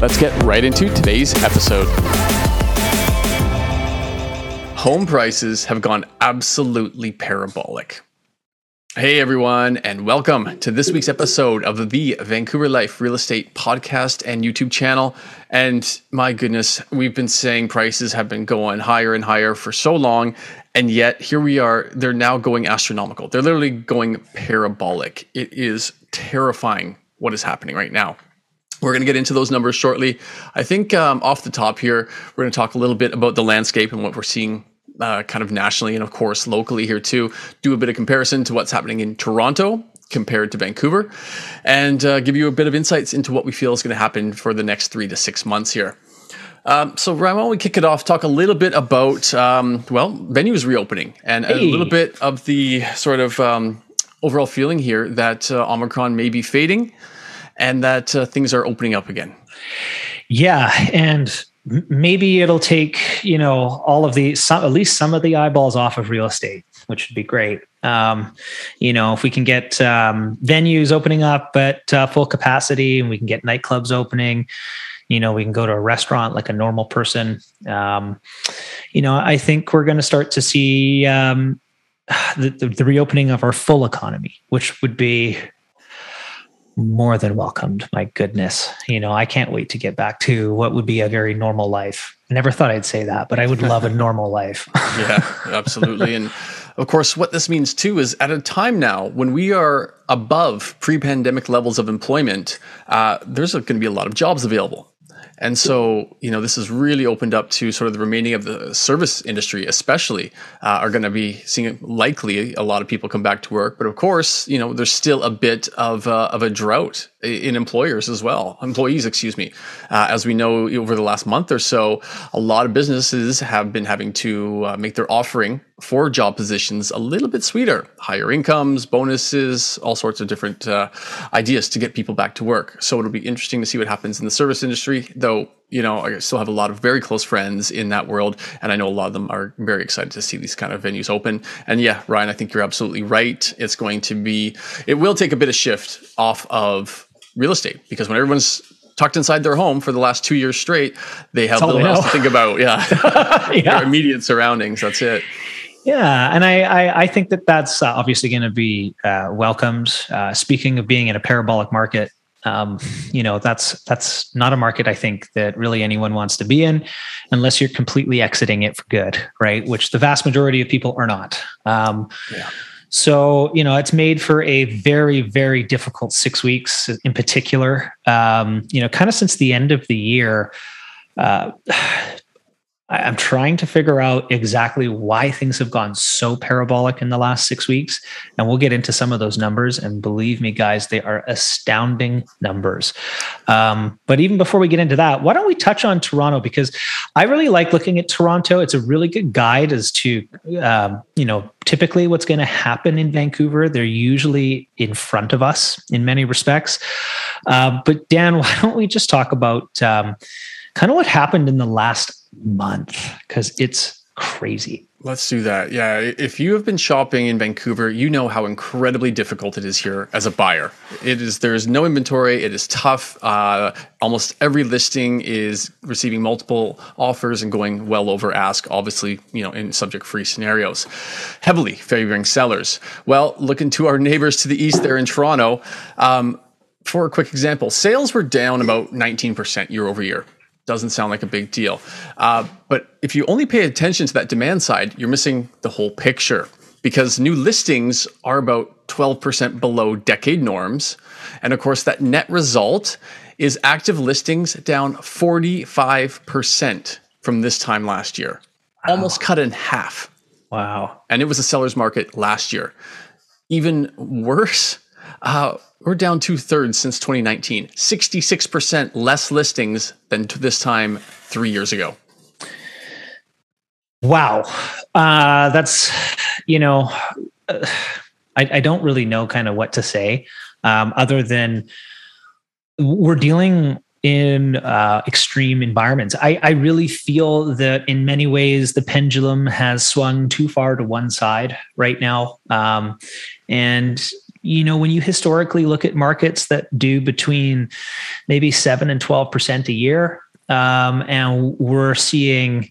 Let's get right into today's episode. Home prices have gone absolutely parabolic. Hey everyone, and welcome to this week's episode of the Vancouver Life Real Estate Podcast and YouTube channel. And my goodness, we've been saying prices have been going higher and higher for so long, and yet here we are, they're now going astronomical. They're literally going parabolic. It is terrifying what is happening right now. We're going to get into those numbers shortly. I think um, off the top here, we're going to talk a little bit about the landscape and what we're seeing uh, kind of nationally and of course locally here too. Do a bit of comparison to what's happening in Toronto compared to Vancouver, and uh, give you a bit of insights into what we feel is going to happen for the next three to six months here. Um, so, Ryan, why don't we kick it off? Talk a little bit about, um, well, venues reopening and hey. a little bit of the sort of um, overall feeling here that uh, Omicron may be fading and that uh, things are opening up again. Yeah. And maybe it'll take you know all of the some, at least some of the eyeballs off of real estate which would be great um, you know if we can get um, venues opening up at uh, full capacity and we can get nightclubs opening you know we can go to a restaurant like a normal person um, you know i think we're going to start to see um, the, the, the reopening of our full economy which would be more than welcomed. My goodness. You know, I can't wait to get back to what would be a very normal life. I never thought I'd say that, but I would love a normal life. yeah, absolutely. And of course, what this means too is at a time now when we are above pre pandemic levels of employment, uh, there's going to be a lot of jobs available. And so, you know, this has really opened up to sort of the remaining of the service industry, especially, uh, are going to be seeing likely a lot of people come back to work. But of course, you know, there's still a bit of uh, of a drought in employers as well, employees, excuse me. Uh, as we know, over the last month or so, a lot of businesses have been having to uh, make their offering for job positions a little bit sweeter, higher incomes, bonuses, all sorts of different uh, ideas to get people back to work. So it'll be interesting to see what happens in the service industry, though. You know, I still have a lot of very close friends in that world, and I know a lot of them are very excited to see these kind of venues open. And yeah, Ryan, I think you're absolutely right. It's going to be, it will take a bit of shift off of real estate because when everyone's tucked inside their home for the last two years straight, they have little else to think about. Yeah, yeah. their immediate surroundings. That's it. Yeah, and I I, I think that that's uh, obviously going to be uh, welcomed. Uh, speaking of being in a parabolic market, um, you know that's that's not a market I think that really anyone wants to be in, unless you're completely exiting it for good, right? Which the vast majority of people are not. Um, yeah. So, you know, it's made for a very, very difficult six weeks in particular. Um, you know, kind of since the end of the year, uh, I'm trying to figure out exactly why things have gone so parabolic in the last six weeks. And we'll get into some of those numbers. And believe me, guys, they are astounding numbers. Um, but even before we get into that, why don't we touch on Toronto? Because I really like looking at Toronto. It's a really good guide as to, um, you know, typically what's going to happen in Vancouver. They're usually in front of us in many respects. Uh, but Dan, why don't we just talk about um, kind of what happened in the last month because it's crazy. Let's do that. Yeah. If you have been shopping in Vancouver, you know how incredibly difficult it is here as a buyer. It is, there's no inventory. It is tough. Uh, almost every listing is receiving multiple offers and going well over ask, obviously, you know, in subject free scenarios, heavily favoring sellers. Well, looking to our neighbors to the east there in Toronto, um, for a quick example, sales were down about 19% year over year doesn't sound like a big deal. Uh, but if you only pay attention to that demand side, you're missing the whole picture because new listings are about 12% below decade norms. And of course, that net result is active listings down 45% from this time last year, wow. almost cut in half. Wow. And it was a seller's market last year. Even worse, Uh, we're down two thirds since 2019. 66% less listings than this time three years ago. Wow. Uh, that's, you know, uh, I, I, don't really know kind of what to say um, other than we're dealing in uh, extreme environments. I, I really feel that in many ways the pendulum has swung too far to one side right now. Um, and you know, when you historically look at markets that do between maybe seven and twelve percent a year, um, and we're seeing.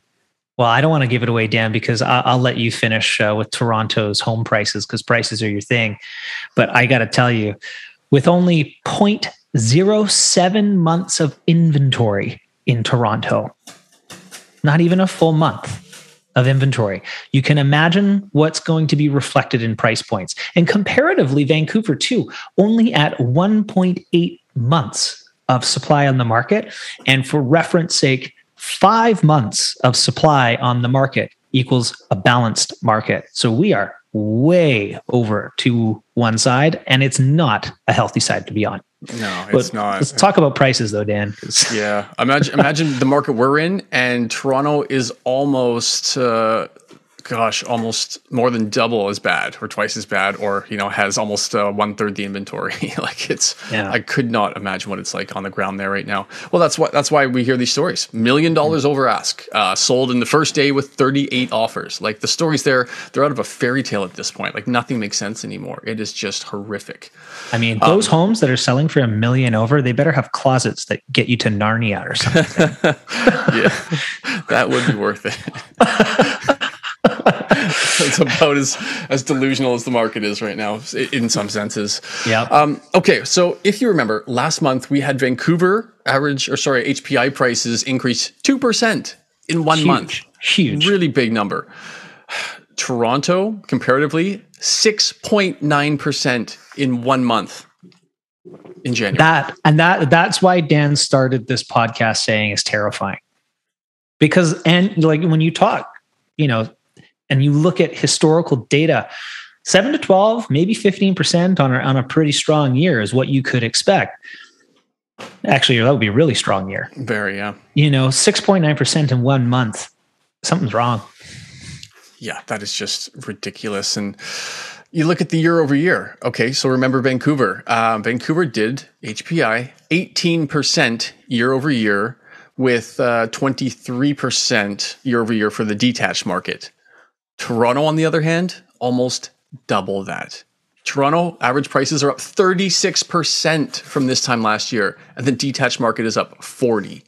Well, I don't want to give it away, Dan, because I'll, I'll let you finish uh, with Toronto's home prices because prices are your thing. But I got to tell you, with only point zero seven months of inventory in Toronto. Not even a full month of inventory. You can imagine what's going to be reflected in price points. And comparatively, Vancouver, too, only at 1.8 months of supply on the market. And for reference sake, five months of supply on the market equals a balanced market. So we are way over to one side, and it's not a healthy side to be on. No, it's not. Let's talk about prices though, Dan. Yeah, imagine imagine the market we're in, and Toronto is almost uh, gosh, almost more than double as bad or twice as bad, or, you know, has almost uh, one third the inventory. like it's, yeah. I could not imagine what it's like on the ground there right now. Well, that's what, that's why we hear these stories. Million dollars mm over ask, uh, sold in the first day with 38 offers. Like the stories there, they're out of a fairy tale at this point. Like nothing makes sense anymore. It is just horrific. I mean, those um, homes that are selling for a million over, they better have closets that get you to Narnia or something. yeah, that would be worth it. about as as delusional as the market is right now, in some senses. Yeah. Um, okay, so if you remember, last month we had Vancouver average, or sorry, HPI prices increase two percent in one Huge. month. Huge, really big number. Toronto, comparatively, six point nine percent in one month in January. That and that that's why Dan started this podcast saying is terrifying. Because and like when you talk, you know, and you look at historical data, seven to 12, maybe 15% on a, on a pretty strong year is what you could expect. Actually, that would be a really strong year. Very, yeah. You know, 6.9% in one month. Something's wrong. Yeah, that is just ridiculous. And you look at the year over year. Okay, so remember Vancouver. Uh, Vancouver did HPI 18% year over year with uh, 23% year over year for the detached market. Toronto, on the other hand, almost double that. Toronto average prices are up 36% from this time last year, and the detached market is up 40.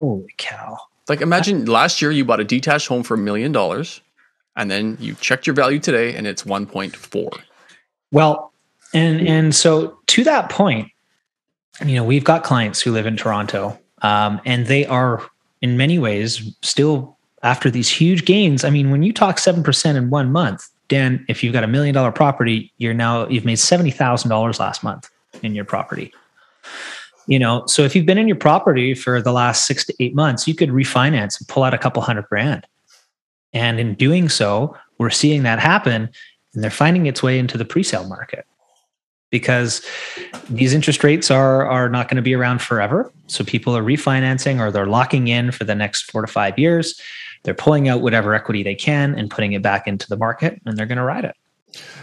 Holy cow. Like imagine last year you bought a detached home for a million dollars and then you checked your value today and it's 1.4. Well, and and so to that point, you know, we've got clients who live in Toronto, um, and they are in many ways still after these huge gains. I mean, when you talk 7% in one month, Dan, if you've got a million dollar property, you're now, you've made $70,000 last month in your property. You know, so if you've been in your property for the last six to eight months, you could refinance and pull out a couple hundred grand. And in doing so, we're seeing that happen and they're finding its way into the pre-sale market because these interest rates are are not going to be around forever. So people are refinancing or they're locking in for the next 4 to 5 years they're pulling out whatever equity they can and putting it back into the market and they're going to ride it.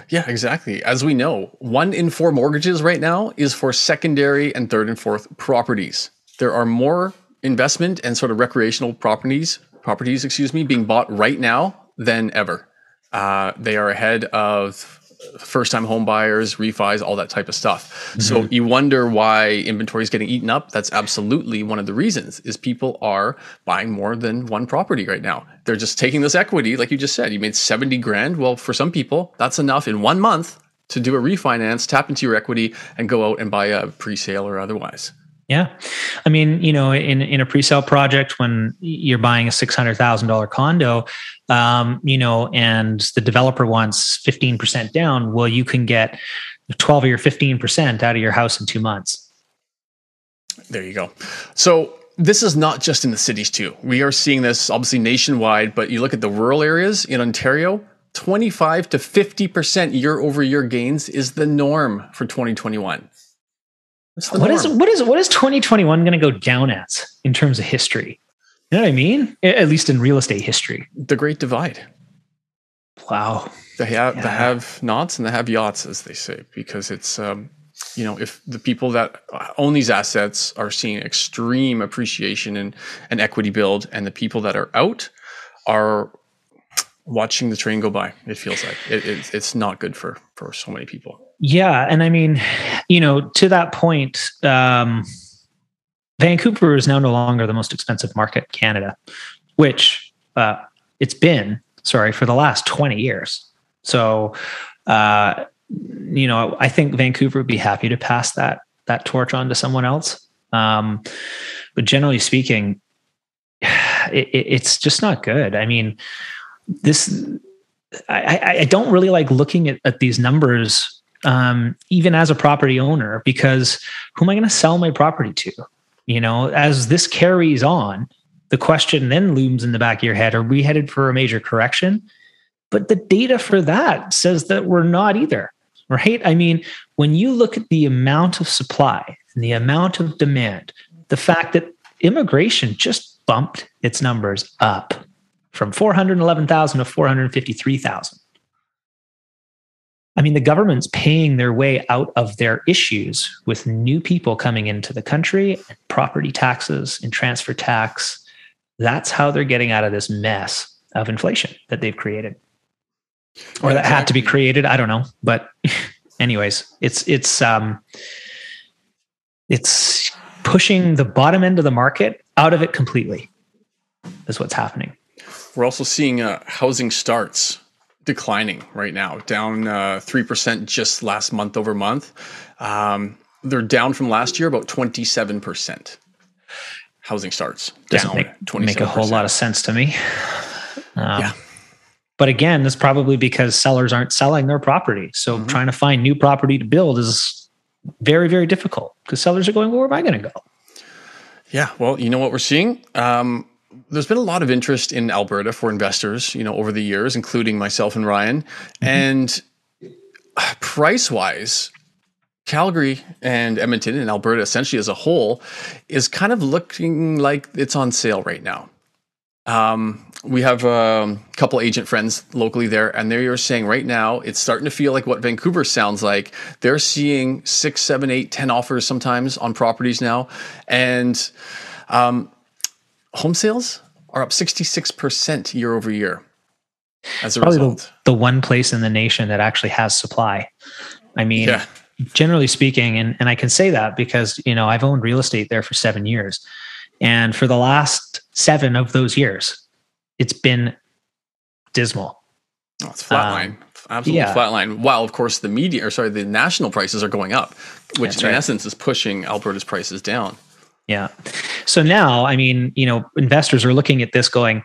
Yeah, exactly. As we know, one in four mortgages right now is for secondary and third and fourth properties. There are more investment and sort of recreational properties, properties, excuse me, being bought right now than ever. Uh, they are ahead of first time home buyers, refis, all that type of stuff. Mm-hmm. So you wonder why inventory is getting eaten up. That's absolutely one of the reasons is people are buying more than one property right now. They're just taking this equity, like you just said, you made 70 grand. Well, for some people, that's enough in one month to do a refinance, tap into your equity and go out and buy a pre-sale or otherwise. Yeah. I mean, you know, in, in a pre-sale project, when you're buying a $600,000 condo, um, you know, and the developer wants 15% down, well, you can get 12 or 15% out of your house in two months. There you go. So this is not just in the cities too. We are seeing this obviously nationwide, but you look at the rural areas in Ontario, 25 to 50% year over year gains is the norm for 2021. What is, what is what is 2021 going to go down at in terms of history? You know what I mean? At least in real estate history. The Great Divide. Wow. They have yeah. they have nots and they have yachts, as they say, because it's um, you know if the people that own these assets are seeing extreme appreciation and, and equity build, and the people that are out are watching the train go by. It feels like it, it, it's not good for for so many people. Yeah, and I mean, you know, to that point, um, Vancouver is now no longer the most expensive market in Canada, which uh, it's been, sorry, for the last 20 years. So, uh, you know, I think Vancouver would be happy to pass that that torch on to someone else. Um, but generally speaking, it, it, it's just not good. I mean, this I, I don't really like looking at, at these numbers um, even as a property owner because who am I going to sell my property to? You know, as this carries on, the question then looms in the back of your head: Are we headed for a major correction? But the data for that says that we're not either, right? I mean, when you look at the amount of supply and the amount of demand, the fact that immigration just bumped its numbers up from 411,000 to 453,000. I mean, the government's paying their way out of their issues with new people coming into the country, property taxes and transfer tax. That's how they're getting out of this mess of inflation that they've created. Or that had to be created. I don't know. But anyways, it's it's um it's pushing the bottom end of the market out of it completely. Is what's happening. We're also seeing uh, housing starts declining right now, down uh, three uh, percent just last month over month. Um, they're down from last year about twenty seven percent. Housing starts Doesn't down make, make a whole lot of sense to me. Um, yeah. But again, that's probably because sellers aren't selling their property. So mm-hmm. trying to find new property to build is very, very difficult because sellers are going, well, where am I going to go? Yeah. Well, you know what we're seeing? Um, there's been a lot of interest in Alberta for investors, you know, over the years, including myself and Ryan. Mm-hmm. And price wise, Calgary and Edmonton and Alberta, essentially as a whole, is kind of looking like it's on sale right now. Um, we have a couple agent friends locally there, and they are saying right now it's starting to feel like what Vancouver sounds like. They're seeing six, seven, eight, ten offers sometimes on properties now, and um, home sales are up 66% year over year as a Probably result. The, the one place in the nation that actually has supply. I mean, yeah. generally speaking, and, and I can say that because, you know, I've owned real estate there for seven years. And for the last seven of those years, it's been dismal. Oh, it's flatline. Um, Absolutely yeah. flatline. While of course the media or sorry, the national prices are going up, which That's in right. essence is pushing Alberta's prices down. Yeah. So now, I mean, you know, investors are looking at this going,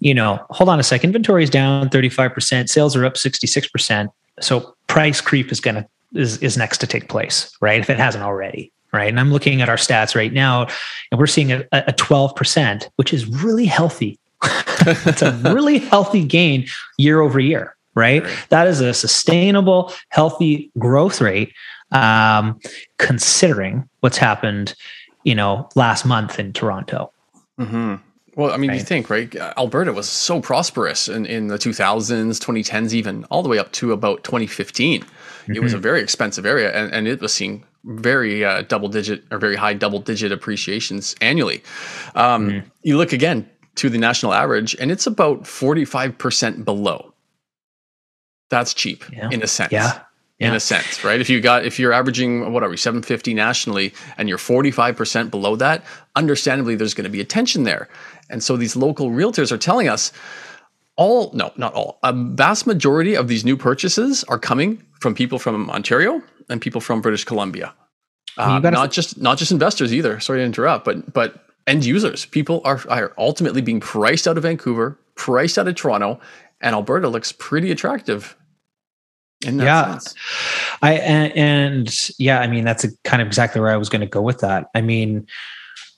you know, hold on a second, inventory is down 35%, sales are up 66%. So price creep is going to is is next to take place, right? If it hasn't already, right? And I'm looking at our stats right now and we're seeing a, a 12%, which is really healthy. It's a really healthy gain year over year, right? right? That is a sustainable, healthy growth rate um, considering what's happened you know, last month in Toronto. Mm-hmm. Well, I mean, right? you think, right? Alberta was so prosperous in, in the 2000s, 2010s, even all the way up to about 2015. Mm-hmm. It was a mm-hmm. very expensive area and, and it was seeing very uh, double digit or very high double digit appreciations annually. Um, mm-hmm. You look again to the national average and it's about 45% below. That's cheap yeah. in a sense. Yeah yeah. in a sense, right? If you got if you're averaging what are we 750 nationally and you're 45% below that, understandably there's going to be a tension there. And so these local realtors are telling us all no, not all. A vast majority of these new purchases are coming from people from Ontario and people from British Columbia. Uh, not f- just not just investors either. Sorry to interrupt, but but end users. People are are ultimately being priced out of Vancouver, priced out of Toronto, and Alberta looks pretty attractive yeah sense. i and, and, yeah i mean that's a, kind of exactly where i was going to go with that i mean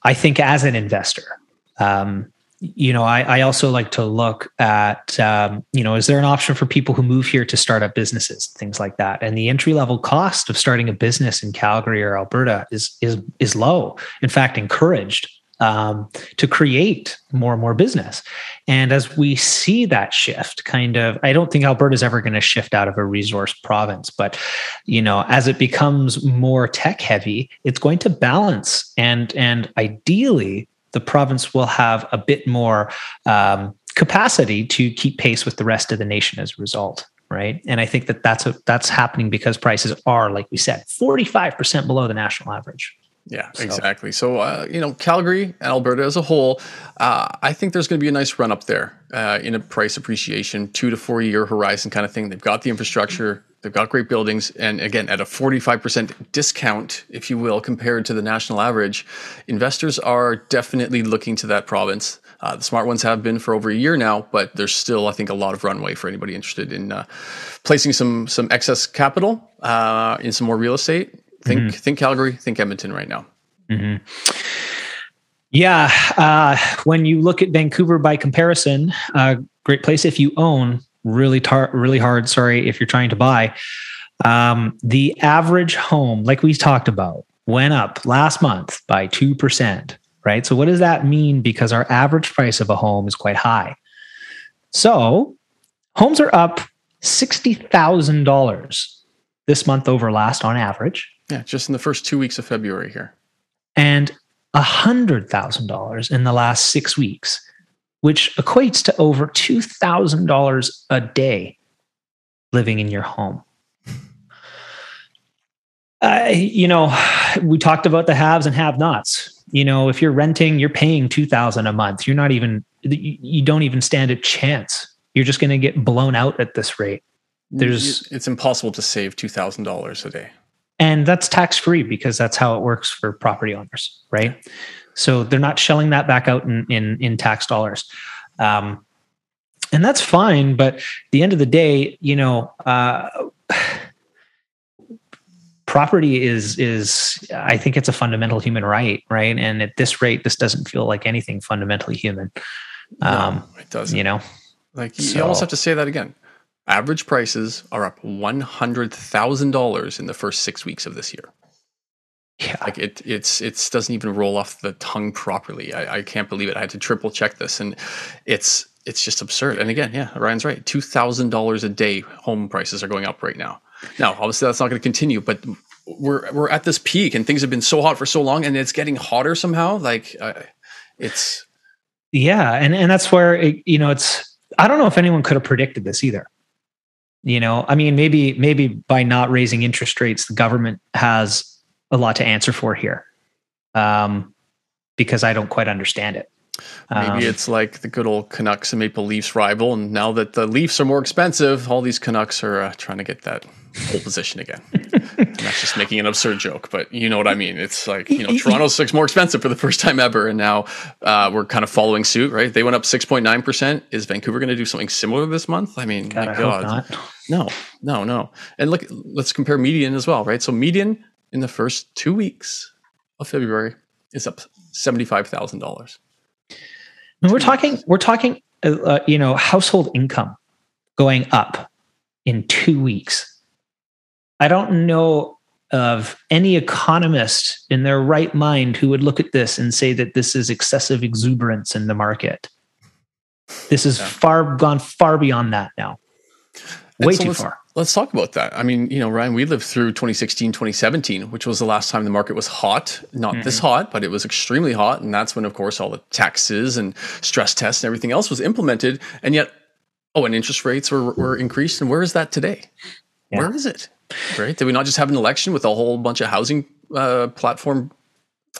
i think as an investor um, you know, I, I, also like to look at, um, you know, is there an option for people who move here to start up businesses, things like that? And the entry level cost of starting a business in Calgary or Alberta is is is low. In fact, encouraged um, to create more and more business. And as we see that shift, kind of, I don't think Alberta's ever going to shift out of a resource province, but you know, as it becomes more tech heavy, it's going to balance, and and ideally, the province will have a bit more um, capacity to keep pace with the rest of the nation as a result right? And i think that that's a, that's happening because prices are like we said 45% below the national average yeah, so. exactly. So, uh, you know, Calgary and Alberta as a whole, uh, I think there's going to be a nice run up there uh, in a price appreciation, two to four year horizon kind of thing. They've got the infrastructure, they've got great buildings, and again, at a 45% discount, if you will, compared to the national average, investors are definitely looking to that province. Uh, the smart ones have been for over a year now, but there's still, I think, a lot of runway for anybody interested in uh, placing some some excess capital uh, in some more real estate Think mm-hmm. think Calgary, think Edmonton right now. Mm-hmm. Yeah, uh, when you look at Vancouver by comparison, uh, great place if you own. Really tar- really hard. Sorry if you're trying to buy. Um, the average home, like we talked about, went up last month by two percent. Right. So what does that mean? Because our average price of a home is quite high. So homes are up sixty thousand dollars this month over last on average. Yeah, just in the first two weeks of February here. And $100,000 in the last six weeks, which equates to over $2,000 a day living in your home. Uh, you know, we talked about the haves and have nots. You know, if you're renting, you're paying 2000 a month. You're not even, you don't even stand a chance. You're just going to get blown out at this rate. There's, it's impossible to save $2,000 a day and that's tax free because that's how it works for property owners right? So they're not shelling that back out in in, in tax dollars. Um, and that's fine but the end of the day you know uh, property is is i think it's a fundamental human right right? And at this rate this doesn't feel like anything fundamentally human. Um, no, it doesn't. you know? Like you, so, you almost have to say that again Average prices are up $100,000 in the first six weeks of this year. Yeah. Like it, it's, it doesn't even roll off the tongue properly. I, I can't believe it. I had to triple check this and it's, it's just absurd. And again, yeah, Ryan's right. $2,000 a day home prices are going up right now. Now, obviously that's not going to continue, but we're, we're at this peak and things have been so hot for so long and it's getting hotter somehow. Like uh, it's. Yeah. And, and that's where, it, you know, it's, I don't know if anyone could have predicted this either you know i mean maybe maybe by not raising interest rates the government has a lot to answer for here um, because i don't quite understand it Maybe um, it's like the good old Canucks and Maple Leafs rival, and now that the Leafs are more expensive, all these Canucks are uh, trying to get that whole position again. that's just making an absurd joke, but you know what I mean. It's like you know Toronto's six more expensive for the first time ever, and now uh, we're kind of following suit, right? They went up six point nine percent. Is Vancouver going to do something similar this month? I mean, God, my I God, no, no, no. And look, let's compare median as well, right? So median in the first two weeks of February is up seventy five thousand dollars. we're talking, we're talking, uh, uh, you know, household income going up in two weeks. I don't know of any economist in their right mind who would look at this and say that this is excessive exuberance in the market. This is yeah. far gone far beyond that now. Way so too let's, far. Let's talk about that. I mean, you know, Ryan, we lived through 2016, 2017, which was the last time the market was hot. Not mm-hmm. this hot, but it was extremely hot. And that's when, of course, all the taxes and stress tests and everything else was implemented. And yet, oh, and interest rates were, were increased. And where is that today? Yeah. Where is it? Right? Did we not just have an election with a whole bunch of housing uh, platform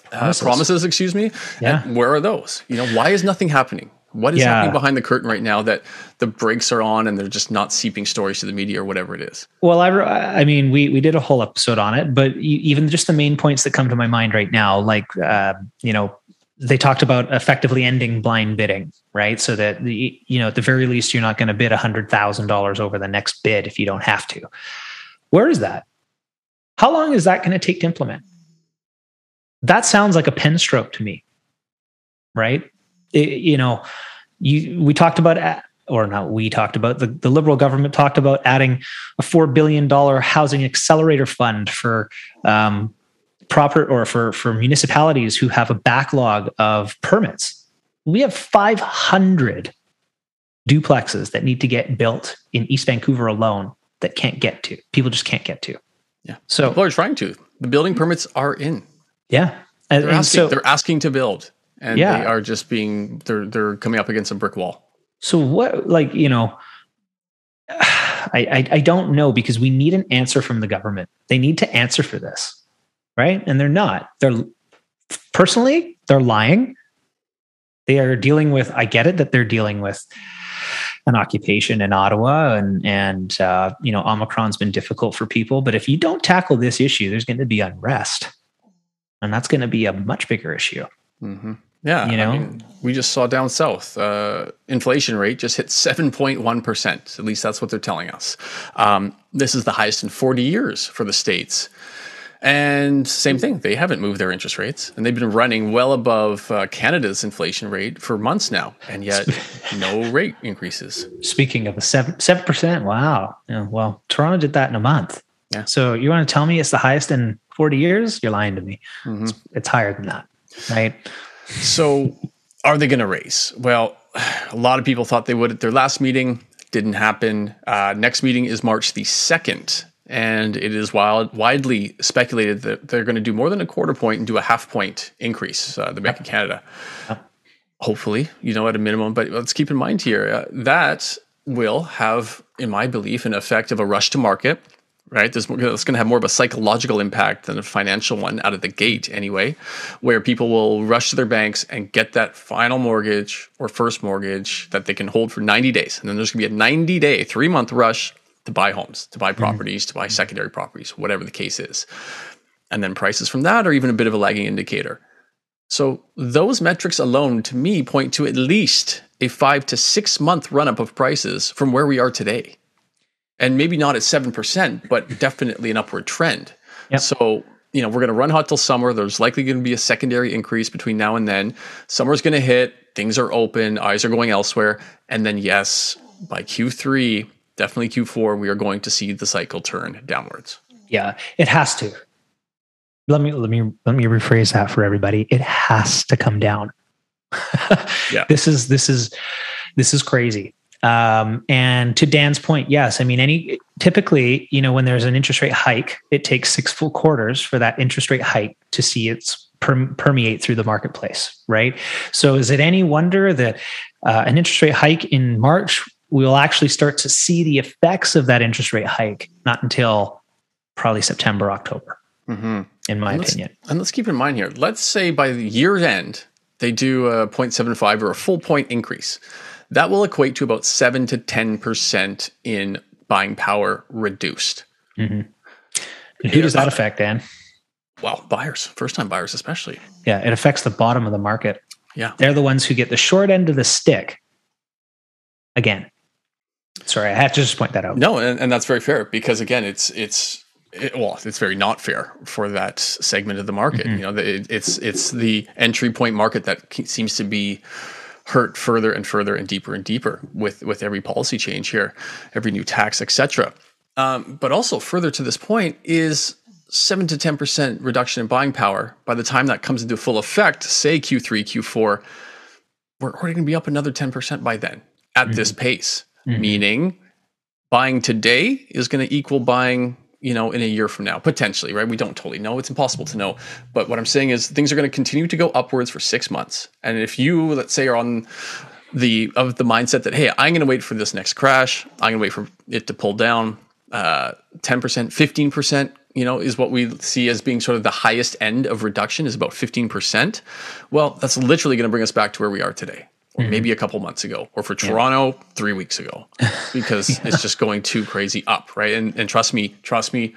uh, promises. promises? Excuse me. Yeah. And where are those? You know, why is nothing happening? What is yeah. happening behind the curtain right now that the brakes are on and they're just not seeping stories to the media or whatever it is? Well, I, I mean, we we did a whole episode on it, but even just the main points that come to my mind right now, like uh, you know, they talked about effectively ending blind bidding, right? So that the you know at the very least you're not going to bid a hundred thousand dollars over the next bid if you don't have to. Where is that? How long is that going to take to implement? That sounds like a pen stroke to me, right? it, you know, you we talked about or not we talked about the, the liberal government talked about adding a four billion dollar housing accelerator fund for um, proper or for for municipalities who have a backlog of permits. We have 500 duplexes that need to get built in East Vancouver alone that can't get to. People just can't get to. Yeah. So people are trying to. The building permits are in. Yeah. And, they're, asking, so, they're asking to build. And yeah. they are just being they're they're coming up against a brick wall. So what like, you know, I, I, I don't know because we need an answer from the government. They need to answer for this. Right. And they're not. They're personally, they're lying. They are dealing with, I get it that they're dealing with an occupation in Ottawa, and and uh, you know Omicron's been difficult for people. But if you don't tackle this issue, there's going to be unrest, and that's going to be a much bigger issue. Mm-hmm. Yeah, you know, I mean, we just saw down south, uh, inflation rate just hit seven point one percent. At least that's what they're telling us. Um, this is the highest in forty years for the states. And same thing, they haven't moved their interest rates, and they've been running well above uh, Canada's inflation rate for months now, and yet no rate increases. Speaking of a seven seven percent, wow. Yeah, well, Toronto did that in a month. Yeah. So you want to tell me it's the highest in forty years? You're lying to me. Mm-hmm. It's, it's higher than that, right? So, are they going to raise? Well, a lot of people thought they would at their last meeting. Didn't happen. Uh, next meeting is March the second and it is wild, widely speculated that they're going to do more than a quarter point and do a half point increase. Uh, the Bank of Canada, hopefully, you know, at a minimum. But let's keep in mind here uh, that will have, in my belief, an effect of a rush to market. Right, There's, it's going to have more of a psychological impact than a financial one out of the gate, anyway, where people will rush to their banks and get that final mortgage or first mortgage that they can hold for 90 days, and then there's going to be a 90 day, three month rush to buy homes, to buy mm-hmm. properties, mm-hmm. to buy secondary properties, whatever the case is. And then prices from that are even a bit of a lagging indicator. So those metrics alone to me point to at least a 5 to 6 month run up of prices from where we are today. And maybe not at 7%, but definitely an upward trend. Yep. So, you know, we're going to run hot till summer. There's likely going to be a secondary increase between now and then. Summer's going to hit, things are open, eyes are going elsewhere, and then yes, by Q3, definitely Q4, we are going to see the cycle turn downwards. Yeah, it has to. Let me let me let me rephrase that for everybody. It has to come down. yeah. This is this is this is crazy. Um, and to Dan's point, yes, I mean, any typically, you know, when there's an interest rate hike, it takes six full quarters for that interest rate hike to see its permeate through the marketplace, right? So, is it any wonder that uh, an interest rate hike in March we'll actually start to see the effects of that interest rate hike not until probably September, October, mm-hmm. in my and opinion. And let's keep in mind here, let's say by the year's end, they do a 0.75 or a full point increase. That will equate to about 7 to 10% in buying power reduced. Mm-hmm. who does that affect, Dan? Well, buyers, first time buyers, especially. Yeah, it affects the bottom of the market. Yeah. They're the ones who get the short end of the stick again. Sorry, I have to just point that out. No, and, and that's very fair because again, it's it's it, well, it's very not fair for that segment of the market. Mm-hmm. You know, it, it's it's the entry point market that seems to be hurt further and further and deeper and deeper with with every policy change here, every new tax, etc. Um, but also further to this point is seven to ten percent reduction in buying power. By the time that comes into full effect, say Q3, Q4, we're already going to be up another ten percent by then at mm-hmm. this pace mm-hmm. meaning buying today is going to equal buying you know in a year from now potentially right? We don't totally know. It's impossible to know. But what i'm saying is things are going to continue to go upwards for six months. And if you let's say are on the of the mindset that hey i'm going to wait for this next crash i'm going to wait for it to pull down uh, 10% 15% you know is what we see as being sort of the highest end of reduction is about 15% well that's literally going to bring us back to where we are today or mm-hmm. maybe a couple months ago, or for Toronto yeah. three weeks ago, because yeah. it's just going too crazy up, right? And and trust me, trust me,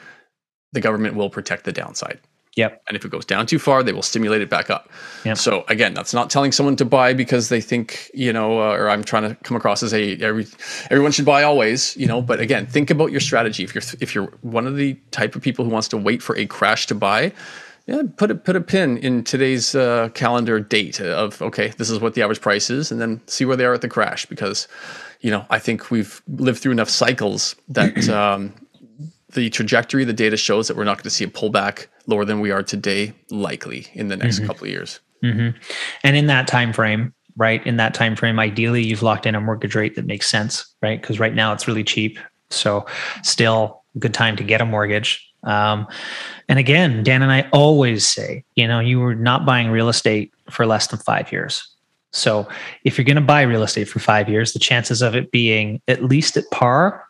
the government will protect the downside. Yep. And if it goes down too far, they will stimulate it back up. Yep. So again, that's not telling someone to buy because they think you know, uh, or I'm trying to come across as a every everyone should buy always, you know. But again, think about your strategy. If you're if you're one of the type of people who wants to wait for a crash to buy, Yeah, put a put a pin in today's uh, calendar date of okay, this is what the average price is, and then see where they are at the crash because, you know, I think we've lived through enough cycles that um, the trajectory, the data shows that we're not going to see a pullback lower than we are today, likely in the next mm-hmm. couple of years. Mm-hmm. And in that time frame, right? In that time frame, ideally, you've locked in a mortgage rate that makes sense, right? Because right now it's really cheap. So, still a good time to get a mortgage. Um, and again, Dan and I always say, you know, you are not buying real estate for less than five years. So, if you're going to buy real estate for five years, the chances of it being at least at par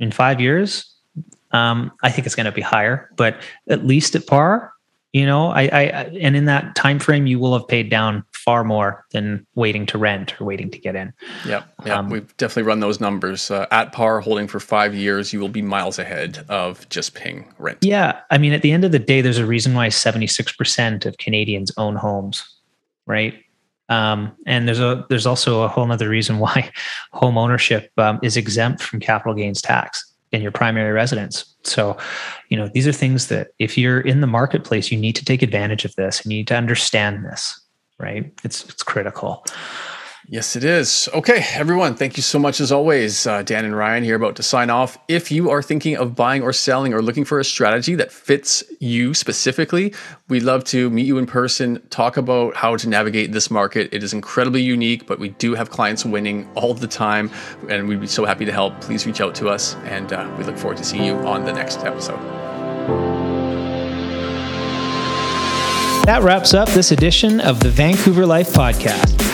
in five years um, I think it's going to be higher, but at least at par, you know, I, I, and in that time frame, you will have paid down far more than waiting to rent or waiting to get in. Yeah, yeah, um, we've definitely run those numbers. Uh, at par, holding for five years, you will be miles ahead of just paying rent. Yeah, I mean, at the end of the day, there's a reason why 76% of Canadians own homes, right? Um, and there's a there's also a whole other reason why home ownership um, is exempt from capital gains tax in your primary residence. So, you know, these are things that if you're in the marketplace, you need to take advantage of this and you need to understand this, right? It's it's critical. Yes, it is. Okay, everyone, thank you so much as always. Uh, Dan and Ryan here about to sign off. If you are thinking of buying or selling or looking for a strategy that fits you specifically, we'd love to meet you in person, talk about how to navigate this market. It is incredibly unique, but we do have clients winning all the time, and we'd be so happy to help. Please reach out to us, and uh, we look forward to seeing you on the next episode. That wraps up this edition of the Vancouver Life Podcast.